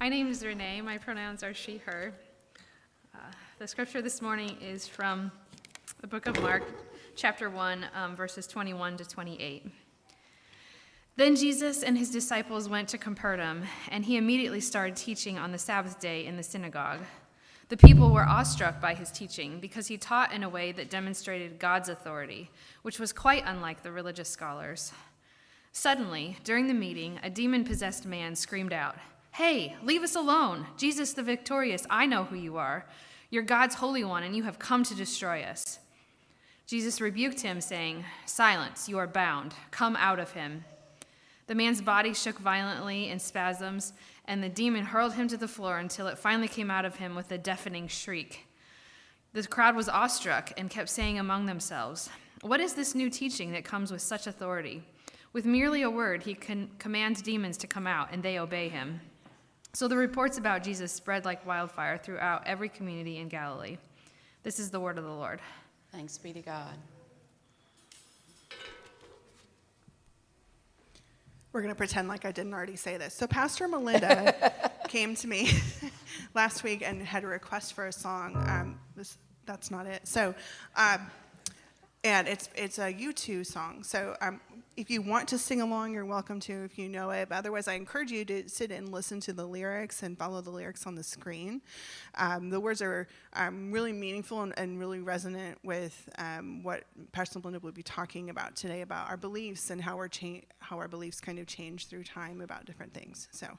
My name is Renee. My pronouns are she, her. Uh, the scripture this morning is from the book of Mark, chapter 1, um, verses 21 to 28. Then Jesus and his disciples went to Capernaum, and he immediately started teaching on the Sabbath day in the synagogue. The people were awestruck by his teaching because he taught in a way that demonstrated God's authority, which was quite unlike the religious scholars. Suddenly, during the meeting, a demon possessed man screamed out, Hey, leave us alone! Jesus the victorious, I know who you are. You're God's Holy One, and you have come to destroy us. Jesus rebuked him, saying, Silence, you are bound. Come out of him. The man's body shook violently in spasms, and the demon hurled him to the floor until it finally came out of him with a deafening shriek. The crowd was awestruck and kept saying among themselves, What is this new teaching that comes with such authority? With merely a word, he can commands demons to come out, and they obey him. So the reports about Jesus spread like wildfire throughout every community in Galilee. This is the word of the Lord. Thanks be to God. We're going to pretend like I didn't already say this. So, Pastor Melinda came to me last week and had a request for a song. Um, this, that's not it. So, um, and it's it's a U2 song. So, um, if you want to sing along, you're welcome to if you know it. But otherwise, I encourage you to sit and listen to the lyrics and follow the lyrics on the screen. Um, the words are um, really meaningful and, and, really resonant with um, what Pastor Melinda will be talking about today about our beliefs and how, we're cha- how our beliefs kind of change through time about different things. So,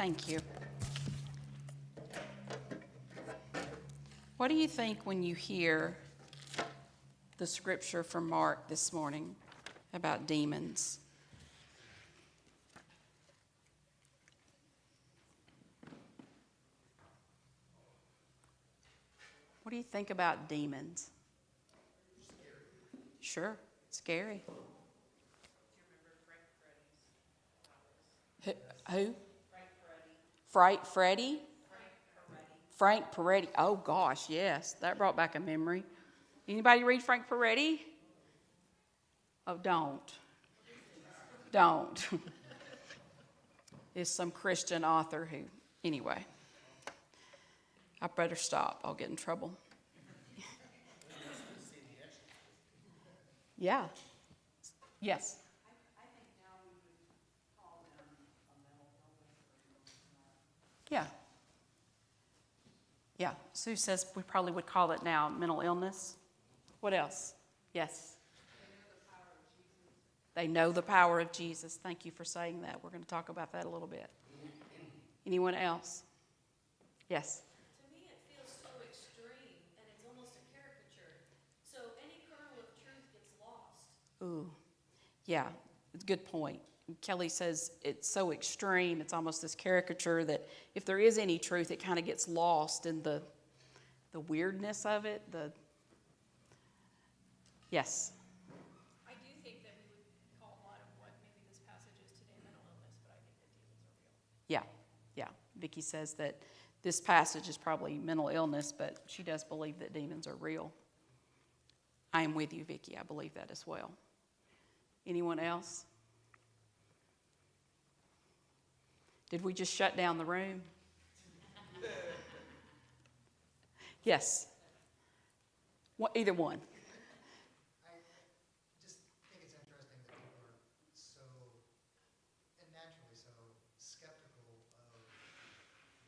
Thank you. What do you think when you hear the scripture from Mark this morning about demons? What do you think about demons? Sure, scary. Who? who? Fright Freddy? Frank Peretti. Oh gosh, yes, that brought back a memory. Anybody read Frank Peretti? Oh, don't. Don't. It's some Christian author who, anyway. I better stop. I'll get in trouble. Yeah. Yes. Yeah. Yeah. Sue says we probably would call it now mental illness. What else? Yes. They know the power of Jesus. Thank you for saying that. We're going to talk about that a little bit. Anyone else? Yes. To me, it feels so extreme, and it's almost a caricature. So any kernel of truth gets lost. Ooh, yeah, it's a good point. Kelly says it's so extreme, it's almost this caricature that if there is any truth, it kind of gets lost in the, the weirdness of it. The yes, I do think that we would call a lot of what maybe this passage is today mental illness, but I think that demons are real. yeah, yeah. Vicky says that this passage is probably mental illness, but she does believe that demons are real. I am with you, Vicky. I believe that as well. Anyone else? Did we just shut down the room? yes. What, either one. I just think it's interesting that people are so, and naturally so, skeptical of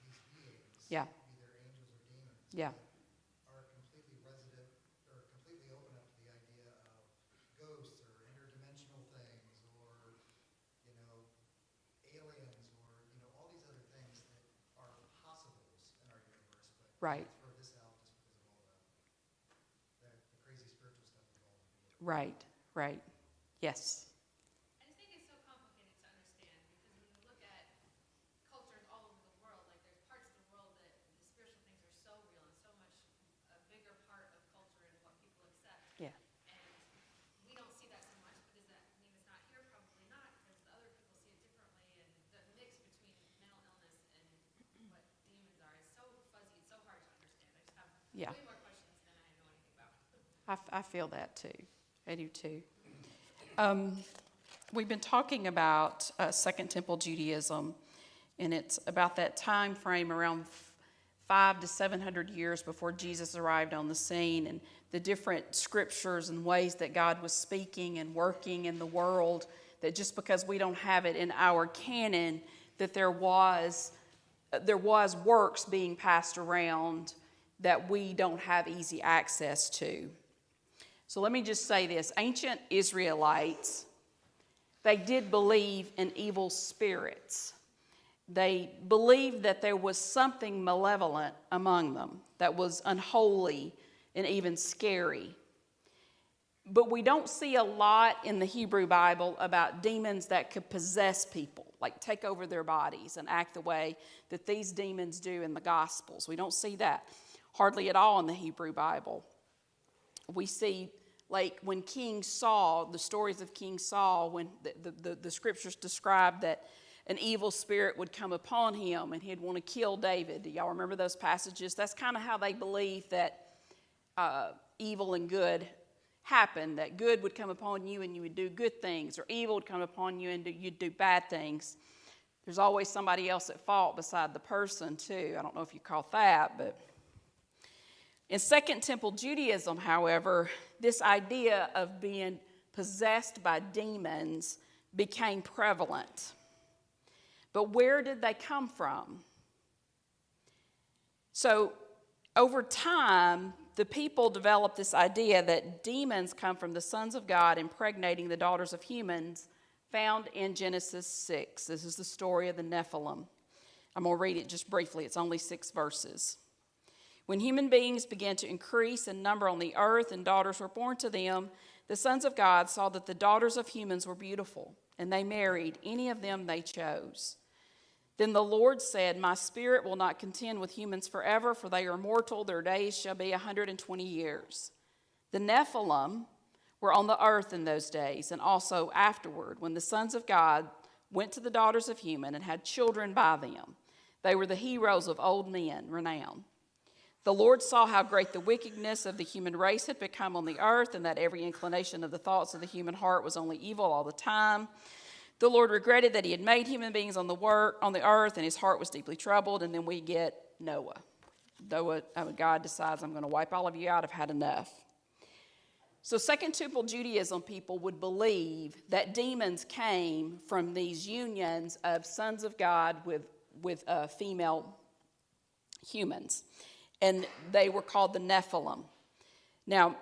these beings. Yeah. Be they angels or demons. Yeah. Are completely resident, or completely open up to the idea of ghosts or interdimensional things or, you know, aliens or, you know, all these other things that are possibles in our universe, but. Right. Throw this out just because of all the, the, the crazy spiritual stuff involved. Right, right. Yes. I just think it's so complicated to understand because when you look at cultures all over the world, like there's parts of the world that the spiritual things are so real and so much a bigger part of culture and what people accept. Yeah. And we don't see that so much, but does that mean it's not here? Probably not, because the other people see it differently and the mix between mental illness and what demons are is so fuzzy, it's so hard to understand. I just have Yeah. I. I, feel that too. I do too. Um, we've been talking about uh, Second Temple Judaism, and it's about that time frame around five to seven hundred years before Jesus arrived on the scene, and the different scriptures and ways that God was speaking and working in the world. That just because we don't have it in our canon, that there was uh, there was works being passed around that we don't have easy access to. So let me just say this ancient Israelites, they did believe in evil spirits. They believed that there was something malevolent among them that was unholy and even scary. But we don't see a lot in the Hebrew Bible about demons that could possess people, like take over their bodies and act the way that these demons do in the Gospels. We don't see that hardly at all in the Hebrew Bible. We see, like, when King Saul, the stories of King Saul, when the, the, the, the scriptures describe that an evil spirit would come upon him and he'd want to kill David. Do y'all remember those passages? That's kind of how they believe that uh, evil and good happen that good would come upon you and you would do good things, or evil would come upon you and you'd do bad things. There's always somebody else at fault beside the person, too. I don't know if you caught that, but. In Second Temple Judaism, however, this idea of being possessed by demons became prevalent. But where did they come from? So, over time, the people developed this idea that demons come from the sons of God impregnating the daughters of humans, found in Genesis 6. This is the story of the Nephilim. I'm going to read it just briefly, it's only six verses. When human beings began to increase in number on the earth and daughters were born to them, the sons of God saw that the daughters of humans were beautiful, and they married any of them they chose. Then the Lord said, My spirit will not contend with humans forever, for they are mortal. Their days shall be a 120 years. The Nephilim were on the earth in those days, and also afterward, when the sons of God went to the daughters of human and had children by them. They were the heroes of old men, renowned. The Lord saw how great the wickedness of the human race had become on the earth, and that every inclination of the thoughts of the human heart was only evil all the time. The Lord regretted that he had made human beings on the, work, on the earth, and his heart was deeply troubled. And then we get Noah. Noah, mean, God decides, I'm going to wipe all of you out. I've had enough. So, Second Temple Judaism people would believe that demons came from these unions of sons of God with, with uh, female humans, and they were called the Nephilim. Now,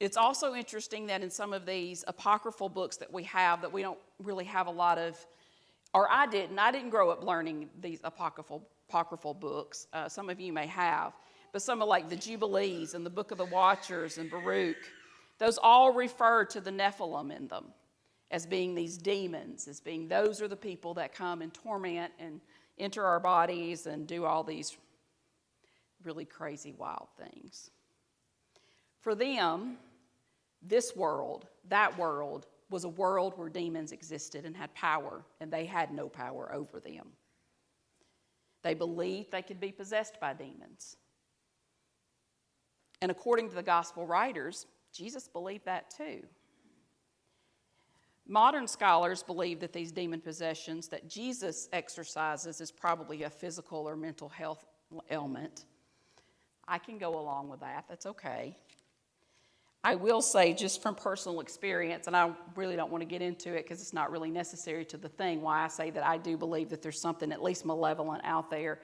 it's also interesting that in some of these apocryphal books that we have, that we don't really have a lot of, or I didn't, I didn't grow up learning these apocryphal, apocryphal books. Uh, some of you may have, but some of like the Jubilees and the Book of the Watchers and Baruch, those all refer to the Nephilim in them as being these demons, as being those are the people that come and torment and enter our bodies and do all these really crazy, wild things. For them, this world, that world, was a world where demons existed and had power, and they had no power over them. They believed they could be possessed by demons. And according to the gospel writers, Jesus believed that too. Modern scholars believe that these demon possessions that Jesus exercises is probably a physical or mental health ailment. I can go along with that, that's okay. I will say, just from personal experience, and I really don't want to get into it because it's not really necessary to the thing, why I say that I do believe that there's something at least malevolent out there,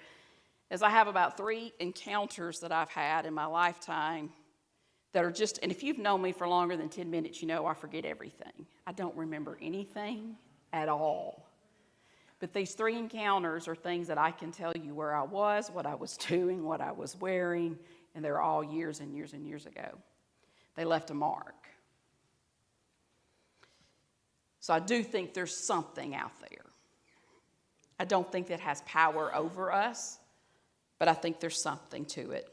is I have about three encounters that I've had in my lifetime that are just, and if you've known me for longer than 10 minutes, you know I forget everything. I don't remember anything at all. But these three encounters are things that I can tell you where I was, what I was doing, what I was wearing, and they're all years and years and years ago. They left a mark. So I do think there's something out there. I don't think that has power over us, but I think there's something to it.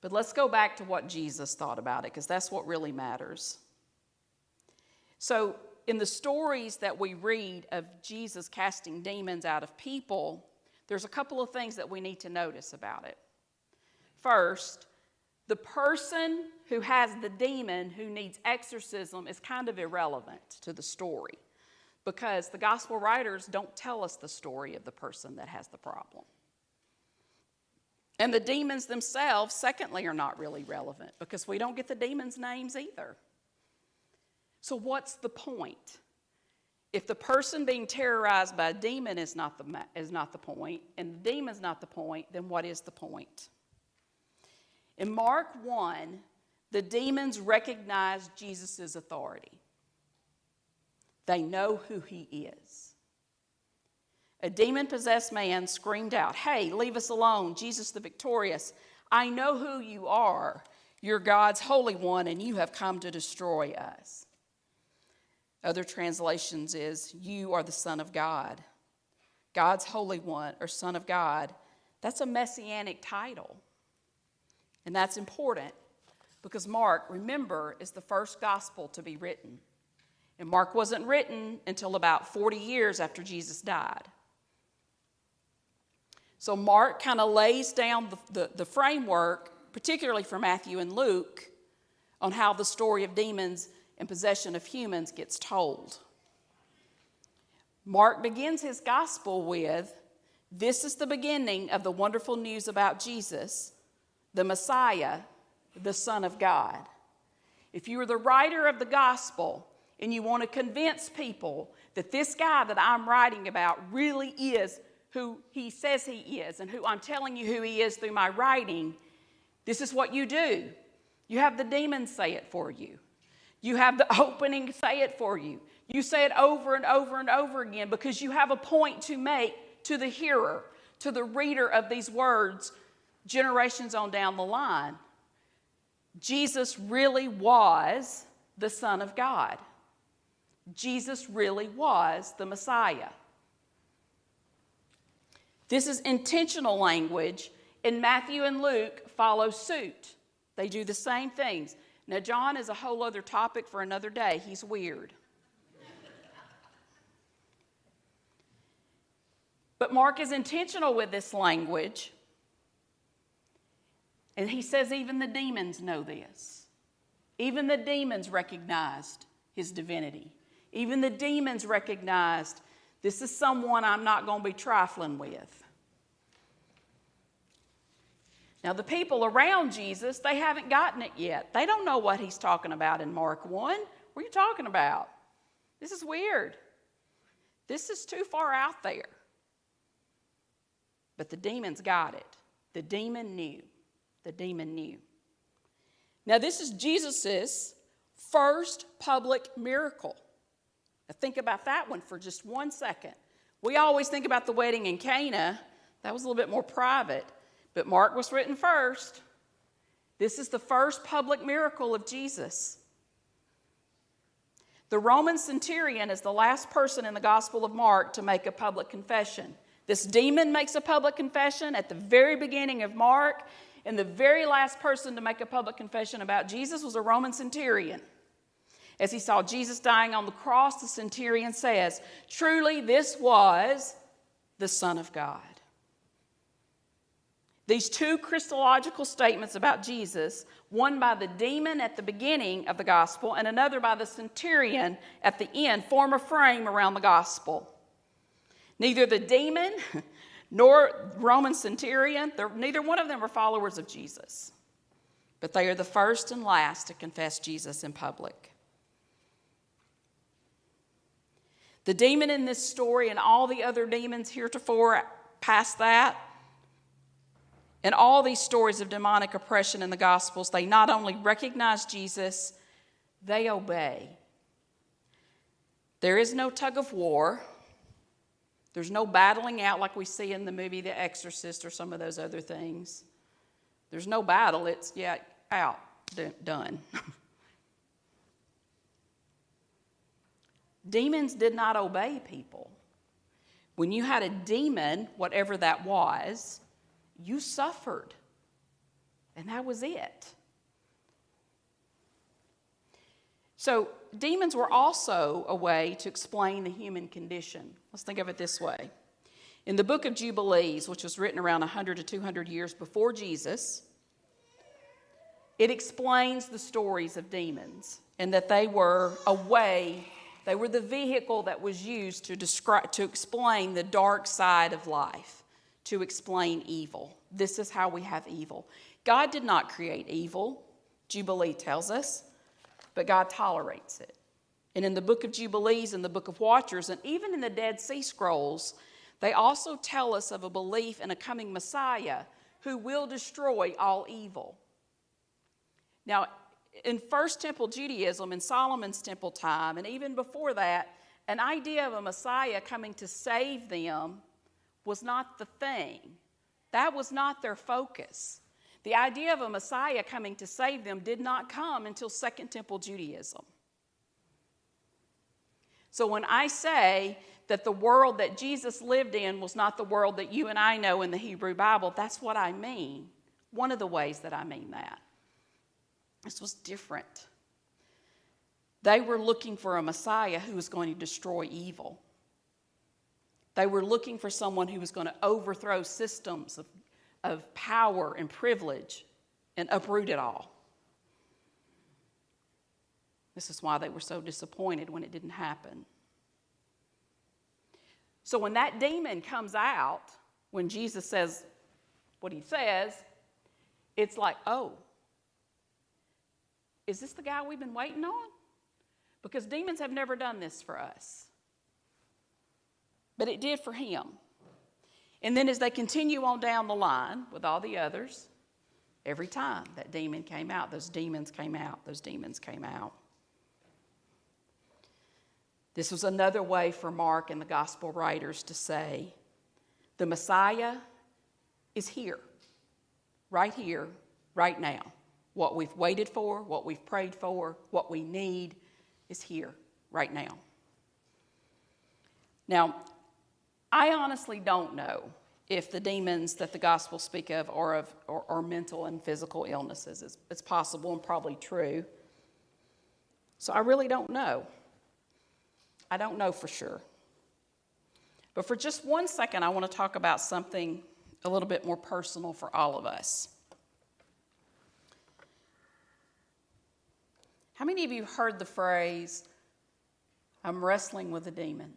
But let's go back to what Jesus thought about it, because that's what really matters. So, in the stories that we read of Jesus casting demons out of people, there's a couple of things that we need to notice about it. First, the person who has the demon who needs exorcism is kind of irrelevant to the story because the gospel writers don't tell us the story of the person that has the problem. And the demons themselves, secondly, are not really relevant because we don't get the demons' names either. So, what's the point? If the person being terrorized by a demon is not the, is not the point, and the demon's not the point, then what is the point? In Mark 1, the demons recognize Jesus' authority. They know who he is. A demon possessed man screamed out, Hey, leave us alone, Jesus the victorious. I know who you are. You're God's Holy One, and you have come to destroy us. Other translations is, You are the Son of God. God's Holy One, or Son of God, that's a messianic title. And that's important because Mark, remember, is the first gospel to be written. And Mark wasn't written until about 40 years after Jesus died. So Mark kind of lays down the, the, the, framework, particularly for Matthew and Luke, on how the story of demons and possession of humans gets told. Mark begins his gospel with This is the beginning of the wonderful news about Jesus, the Messiah, the Son of God. If you are the writer of the gospel and you want to convince people that this guy that I'm writing about really is who he says he is and who I'm telling you who he is through my writing, this is what you do. You have the demons say it for you. You have the opening say it for you. You say it over and over and over again because you have a point to make to the hearer, to the reader of these words, generations on down the line. Jesus really was the Son of God. Jesus really was the Messiah. This is intentional language, and Matthew and Luke follow suit. They do the same things. Now, John is a whole other topic for another day. He's weird. but Mark is intentional with this language. And he says even the demons know this. Even the demons recognized his divinity. Even the demons recognized this is someone I'm not going to be trifling with. Now, the people around Jesus, they haven't gotten it yet. They don't know what he's talking about in Mark 1. What are you talking about? This is weird. This is too far out there. But the demons got it. The demon knew. The demon knew. Now, this is Jesus' first public miracle. Now, think about that one for just one second. We always think about the wedding in Cana, that was a little bit more private, but Mark was written first. This is the first public miracle of Jesus. The Roman centurion is the last person in the Gospel of Mark to make a public confession. This demon makes a public confession at the very beginning of Mark, and the very last person to make a public confession about Jesus was a Roman centurion. As he saw Jesus dying on the cross, the centurion says, Truly, this was the Son of God. These two Christological statements about Jesus, one by the demon at the beginning of the gospel and another by the centurion at the end, form a frame around the gospel. Neither the demon nor Roman centurion, neither one of them are followers of Jesus. But they are the first and last to confess Jesus in public. The demon in this story and all the other demons heretofore past that, and all these stories of demonic oppression in the Gospels, they not only recognize Jesus, they obey. There is no tug of war. There's no battling out like we see in the movie The Exorcist or some of those other things. There's no battle, it's, yeah, out, done. Demons did not obey people. When you had a demon, whatever that was, you suffered. And that was it. So, demons were also a way to explain the human condition. Let's think of it this way. In the book of Jubilees, which was written around 100 to 200 years before Jesus, it explains the stories of demons and that they were a way, they were the vehicle that was used to, describe, to explain the dark side of life, to explain evil. This is how we have evil. God did not create evil, Jubilee tells us, but God tolerates it. And in the book of Jubilees and the book of Watchers, and even in the Dead Sea Scrolls, they also tell us of a belief in a coming Messiah who will destroy all evil. Now, in First Temple Judaism, in Solomon's temple time, and even before that, an idea of a Messiah coming to save them was not the thing. That was not their focus. The idea of a Messiah coming to save them did not come until Second Temple Judaism. So when I say that the world that Jesus lived in was not the world that you and I know in the Hebrew Bible, that's what I mean. One of the ways that I mean that. This was different. They were looking for a Messiah who was going to destroy evil. They were looking for someone who was going to overthrow systems of, of power and privilege and uproot it all. This is why they were so disappointed when it didn't happen. So when that demon comes out, when Jesus says what he says, it's like, oh, is this the guy we've been waiting on? Because demons have never done this for us. But it did for him. And then as they continue on down the line with all the others, every time that demon came out, those demons came out, those demons came out. This was another way for Mark and the gospel writers to say The Messiah is here, right here, right now. What we've waited for, what we've prayed for, what we need is here, right now. Now, I honestly don't know if the demons that the Gospels speak of are, of, are, are mental and physical illnesses. It's, it's possible and probably true. So I really don't know. I don't know for sure. But for just one second, I want to talk about something a little bit more personal for all of us. How many of you have heard the phrase, I'm wrestling with a demon?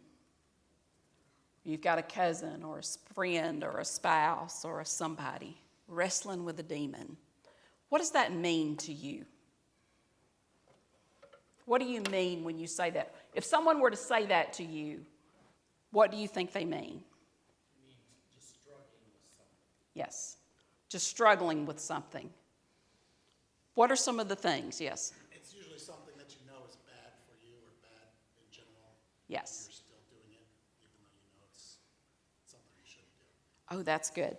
You've got a cousin or a friend or a spouse or a somebody wrestling with a demon. What does that mean to you? What do you mean when you say that? If someone were to say that to you, what do you think they mean? Just struggling with something. yes, just struggling with something. What are some of the things? Yes, It's usually something that you know is bad for you or bad in general. yes. You're still doing it, even though you know it's something you shouldn't do. Oh, that's good.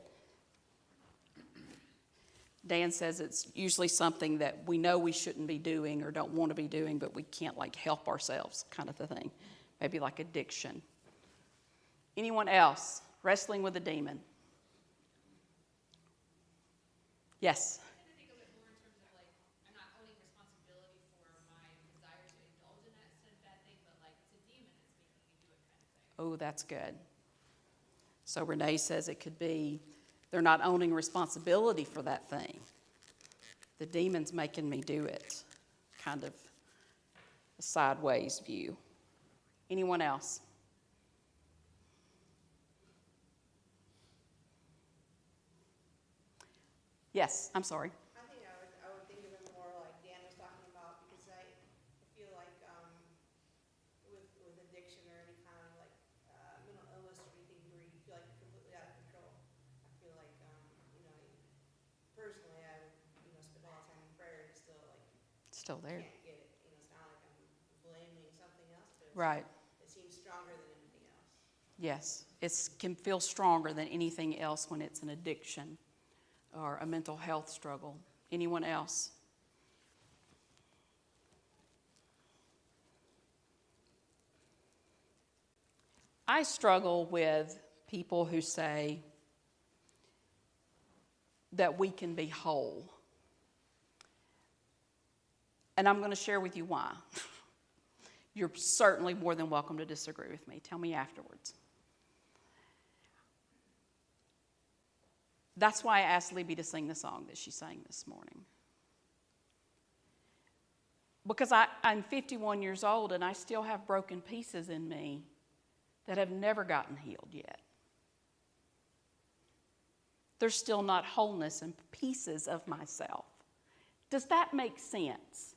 Dan says it's usually something that we know we shouldn't be doing or don't want to be doing, but we can't like help ourselves, kind of a thing. Maybe like addiction. Anyone else wrestling with a demon? Yes. I tend to think of it more in terms of like, I'm not owning responsibility for my desire to indulge in that said bad thing, but like it's a demon that's making me do it kind of thing. Oh, that's good. So Renee says it could be they're not owning responsibility for that thing. The demon's making me do it. Kind of a sideways view. Anyone else? Yes, I'm sorry. I think I would, I would think of it more like Dan was talking about, because I feel like, um, with, with addiction or any kind of like, uh, mental illness or anything where you feel like you're completely out of control. I feel like, um, you know, personally, I would, you know, spend a lot of time in prayer and still like, Still there. it. You know, it's not like I'm blaming something else, but Right. it seems stronger than anything else. Yes, it can feel stronger than anything else when it's an addiction or a mental health struggle. Anyone else? I struggle with people who say that we can be whole. And I'm going to share with you why. You're certainly more than welcome to disagree with me. Tell me afterwards. That's why I asked Libby to sing the song that she sang this morning. Because I, I'm 51 years old and I still have broken pieces in me that have never gotten healed yet. There's still not wholeness and pieces of myself. Does that make sense?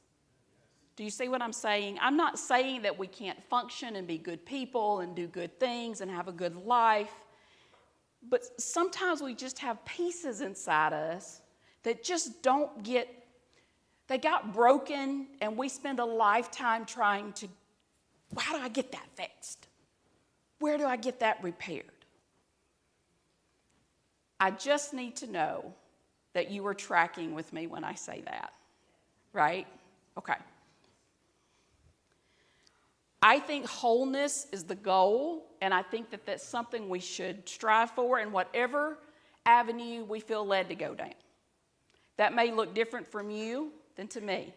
Do you see what I'm saying? I'm not saying that we can't function and be good people and do good things and have a good life. But sometimes we just have pieces inside us that just don't get, they got broken, and we spend a lifetime trying to, how do I get that fixed? Where do I get that repaired? I just need to know that you are tracking with me when I say that, right? Okay. I think wholeness is the goal, and I think that that's something we should strive for in whatever avenue we feel led to go down. That may look different from you than to me.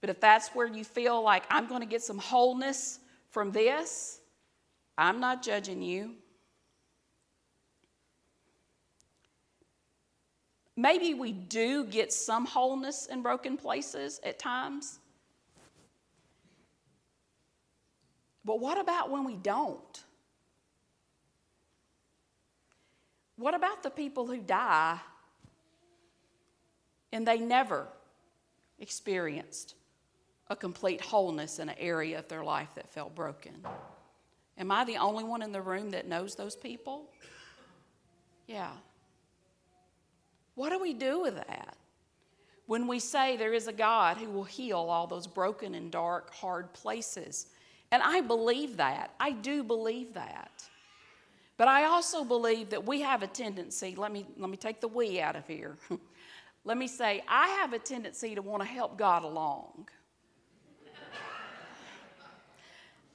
But if that's where you feel like I'm going to get some wholeness from this, I'm not judging you. Maybe we do get some wholeness in broken places at times. But what about when we don't? What about the people who die and they never experienced a complete wholeness in an area of their life that felt broken? Am I the only one in the room that knows those people? Yeah. What do we do with that? When we say there is a God who will heal all those broken and dark, hard places. And I believe that. I do believe that. But I also believe that we have a tendency, let me, let me take the we out of here. let me say, I have a tendency to want to help God along.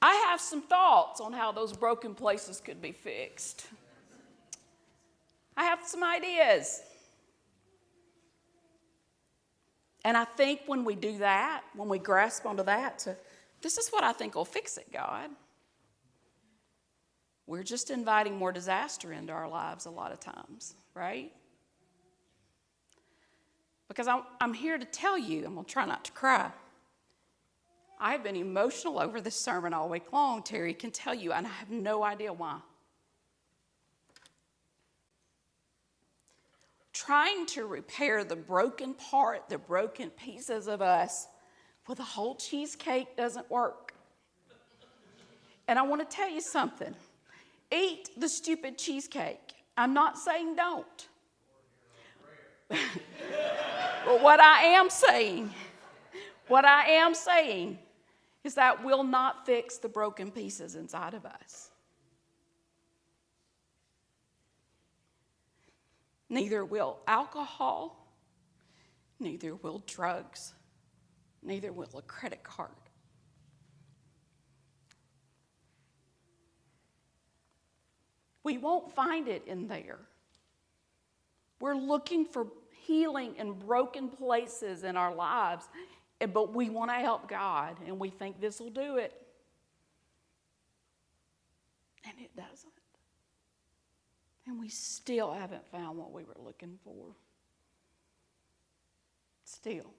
I have some thoughts on how those broken places could be fixed. I have some ideas. And I think when we do that, when we grasp onto that, to, this is what I think will fix it, God. We're just inviting more disaster into our lives a lot of times, right? Because I'm, I'm here to tell you, I'm going to try not to cry. I've been emotional over this sermon all week long, Terry can tell you, and I have no idea why. Trying to repair the broken part, the broken pieces of us with the whole cheesecake doesn't work. And I want to tell you something eat the stupid cheesecake. I'm not saying don't. but what I am saying, what I am saying is that will not fix the broken pieces inside of us. Neither will alcohol, neither will drugs, neither will a credit card. We won't find it in there. We're looking for healing in broken places in our lives, but we want to help God and we think this will do it. And it doesn't. And we still haven't found what we were looking for. Still.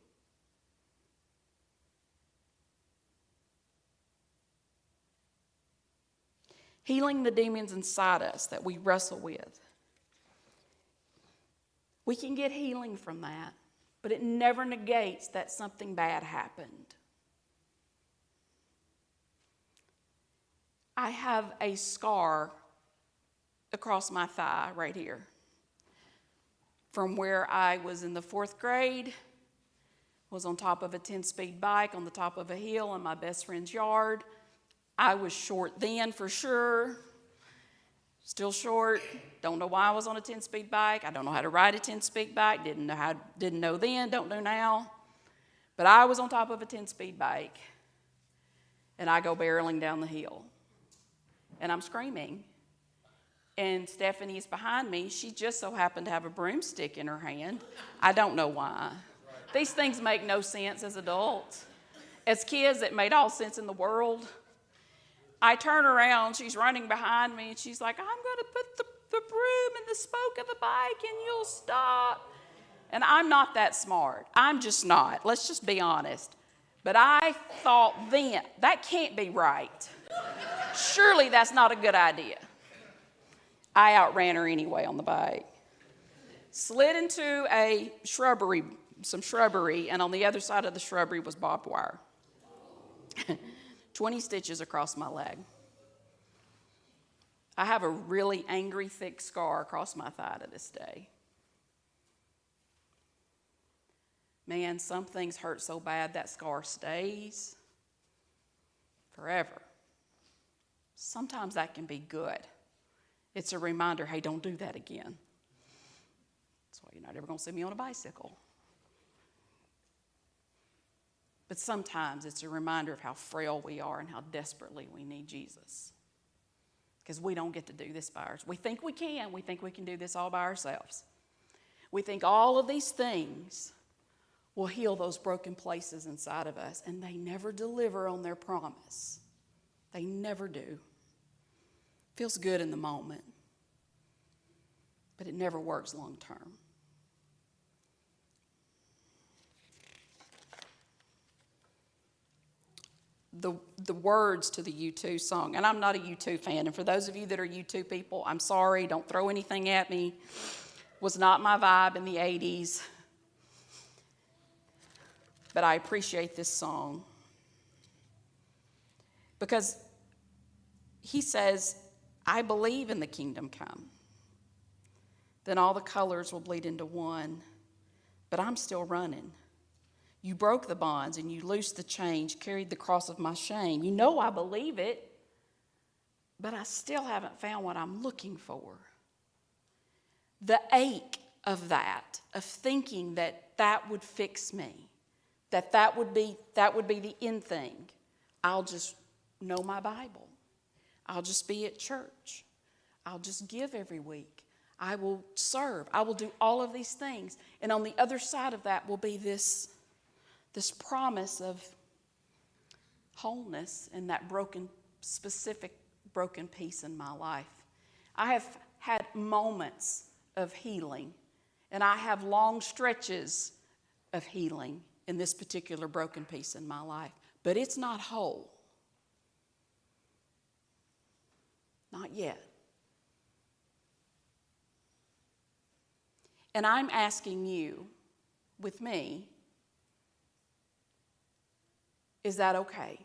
Healing the demons inside us that we wrestle with. We can get healing from that, but it never negates that something bad happened. I have a scar across my thigh right here from where I was in the fourth grade, was on top of a 10 speed bike on the top of a hill in my best friend's yard. I was short then for sure. Still short. Don't know why I was on a 10 speed bike. I don't know how to ride a 10 speed bike. Didn't know how didn't know then, don't know now. But I was on top of a 10 speed bike. And I go barreling down the hill. And I'm screaming. And Stephanie's behind me. She just so happened to have a broomstick in her hand. I don't know why. These things make no sense as adults. As kids, it made all sense in the world. I turn around, she's running behind me, and she's like, I'm going to put the, the broom in the spoke of the bike and you'll stop. And I'm not that smart. I'm just not. Let's just be honest. But I thought then, that can't be right. Surely that's not a good idea. I outran her anyway on the bike. Slid into a shrubbery, some shrubbery, and on the other side of the shrubbery was barbed wire. 20 stitches across my leg. I have a really angry, thick scar across my thigh to this day. Man, some things hurt so bad that scar stays forever. Sometimes that can be good. It's a reminder hey, don't do that again. That's why you're not ever going to see me on a bicycle. But sometimes it's a reminder of how frail we are and how desperately we need Jesus. Because we don't get to do this by ourselves. We think we can. We think we can do this all by ourselves. We think all of these things will heal those broken places inside of us, and they never deliver on their promise. They never do. Feels good in the moment, but it never works long term. The, the words to the U2 song. And I'm not a U2 fan. And for those of you that are U2 people, I'm sorry, don't throw anything at me. Was not my vibe in the 80s. But I appreciate this song. Because he says, I believe in the kingdom come. Then all the colors will bleed into one. But I'm still running. You broke the bonds and you loosed the chains, carried the cross of my shame. You know I believe it. but I still haven't found what I'm looking for. The ache of that, of thinking that that would fix me, that that would be, that would be the end thing. I'll just know my Bible. I'll just be at church. I'll just give every week. I will serve. I will do all of these things. And on the other side of that will be this, this promise of wholeness in that broken, specific broken piece in my life. I have had moments of healing, and I have long stretches of healing in this particular broken piece in my life, but it's not whole. Not yet. And I'm asking you, with me, is that okay?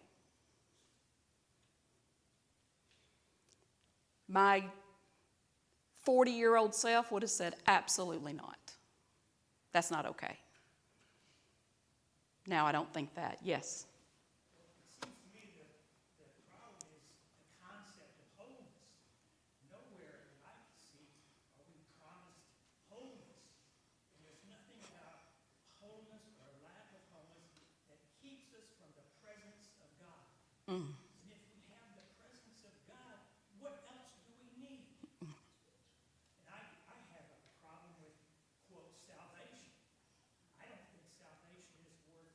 My 40 year old self would have said, absolutely not. That's not okay. Now I don't think that. Yes. It seems to me that the problem is the concept of wholeness. Nowhere that I can see are we promised wholeness. And there's nothing about wholeness or lack of wholeness that keeps us from the presence of God. And if we have the presence of God, what else do we need? And I, I have a problem with, quote, salvation. I don't think salvation is worth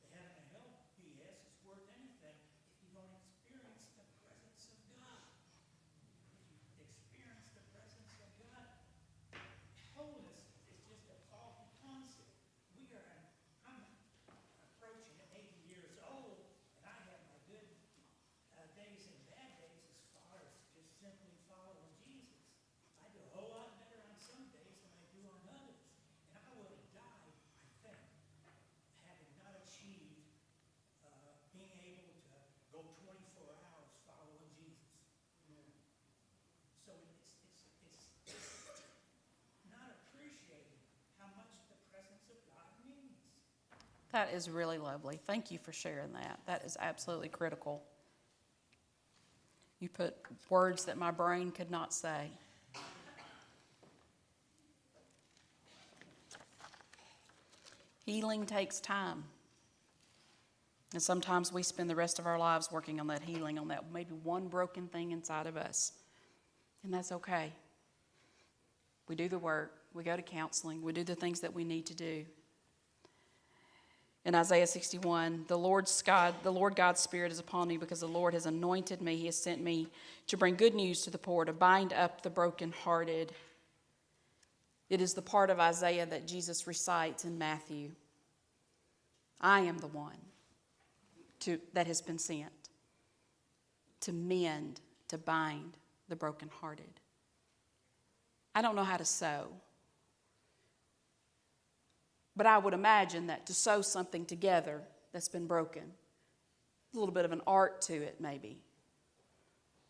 the heaven and hell BS. It's worth anything if you don't experience the presence of God. If you experience the presence of God, wholeness is just a faulty concept. We are, I'm approaching 80 years old, and I have my good uh, days and bad days as far as just simply following Jesus. I do a whole lot better on some days than I do on others. And I would have died, I think, having not achieved uh, being able to go 24 hours following Jesus. So it's, it's, it's, it's not appreciating how much the presence of God means. That is really lovely. Thank you for sharing that. That is absolutely critical. You put words that my brain could not say. Healing takes time. And sometimes we spend the rest of our lives working on that healing, on that maybe one broken thing inside of us. And that's okay. We do the work, we go to counseling, we do the things that we need to do. In Isaiah 61, the Lord's God, the Lord God's Spirit is upon me because the Lord has anointed me. He has sent me to bring good news to the poor, to bind up the brokenhearted. It is the part of Isaiah that Jesus recites in Matthew. I am the one to, that has been sent to mend, to bind the brokenhearted. I don't know how to sew. But I would imagine that to sew something together that's been broken, a little bit of an art to it, maybe,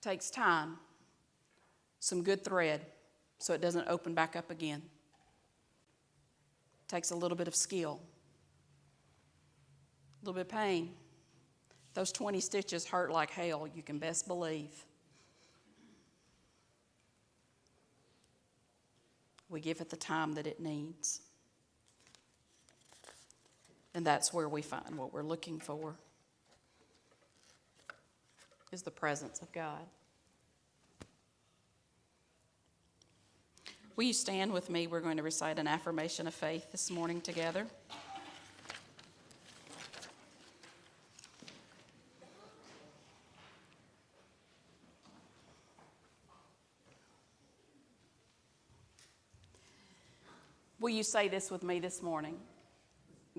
takes time, some good thread so it doesn't open back up again. Takes a little bit of skill, a little bit of pain. Those 20 stitches hurt like hell, you can best believe. We give it the time that it needs. And that's where we find what we're looking for is the presence of God. Will you stand with me? We're going to recite an affirmation of faith this morning together. Will you say this with me this morning?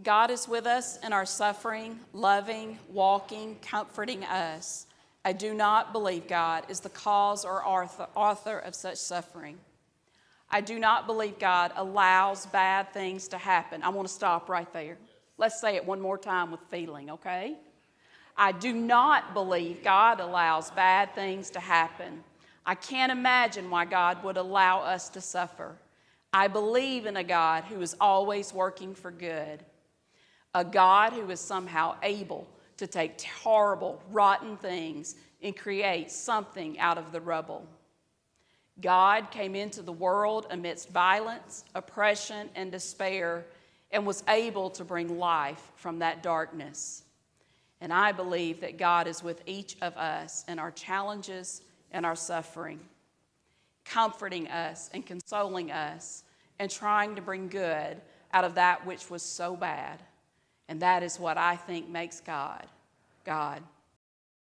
God is with us in our suffering, loving, walking, comforting us. I do not believe God is the cause or author of such suffering. I do not believe God allows bad things to happen. I want to stop right there. Let's say it one more time with feeling, okay? I do not believe God allows bad things to happen. I can't imagine why God would allow us to suffer. I believe in a God who is always working for good a God who is somehow able to take horrible, rotten things and create something out of the rubble. God came into the world amidst violence, oppression, and despair and was able to bring life from that darkness. And I believe that God is with each of us in our challenges and our suffering, comforting us and consoling us and trying to bring good out of that which was so bad. And that is what I think makes God God.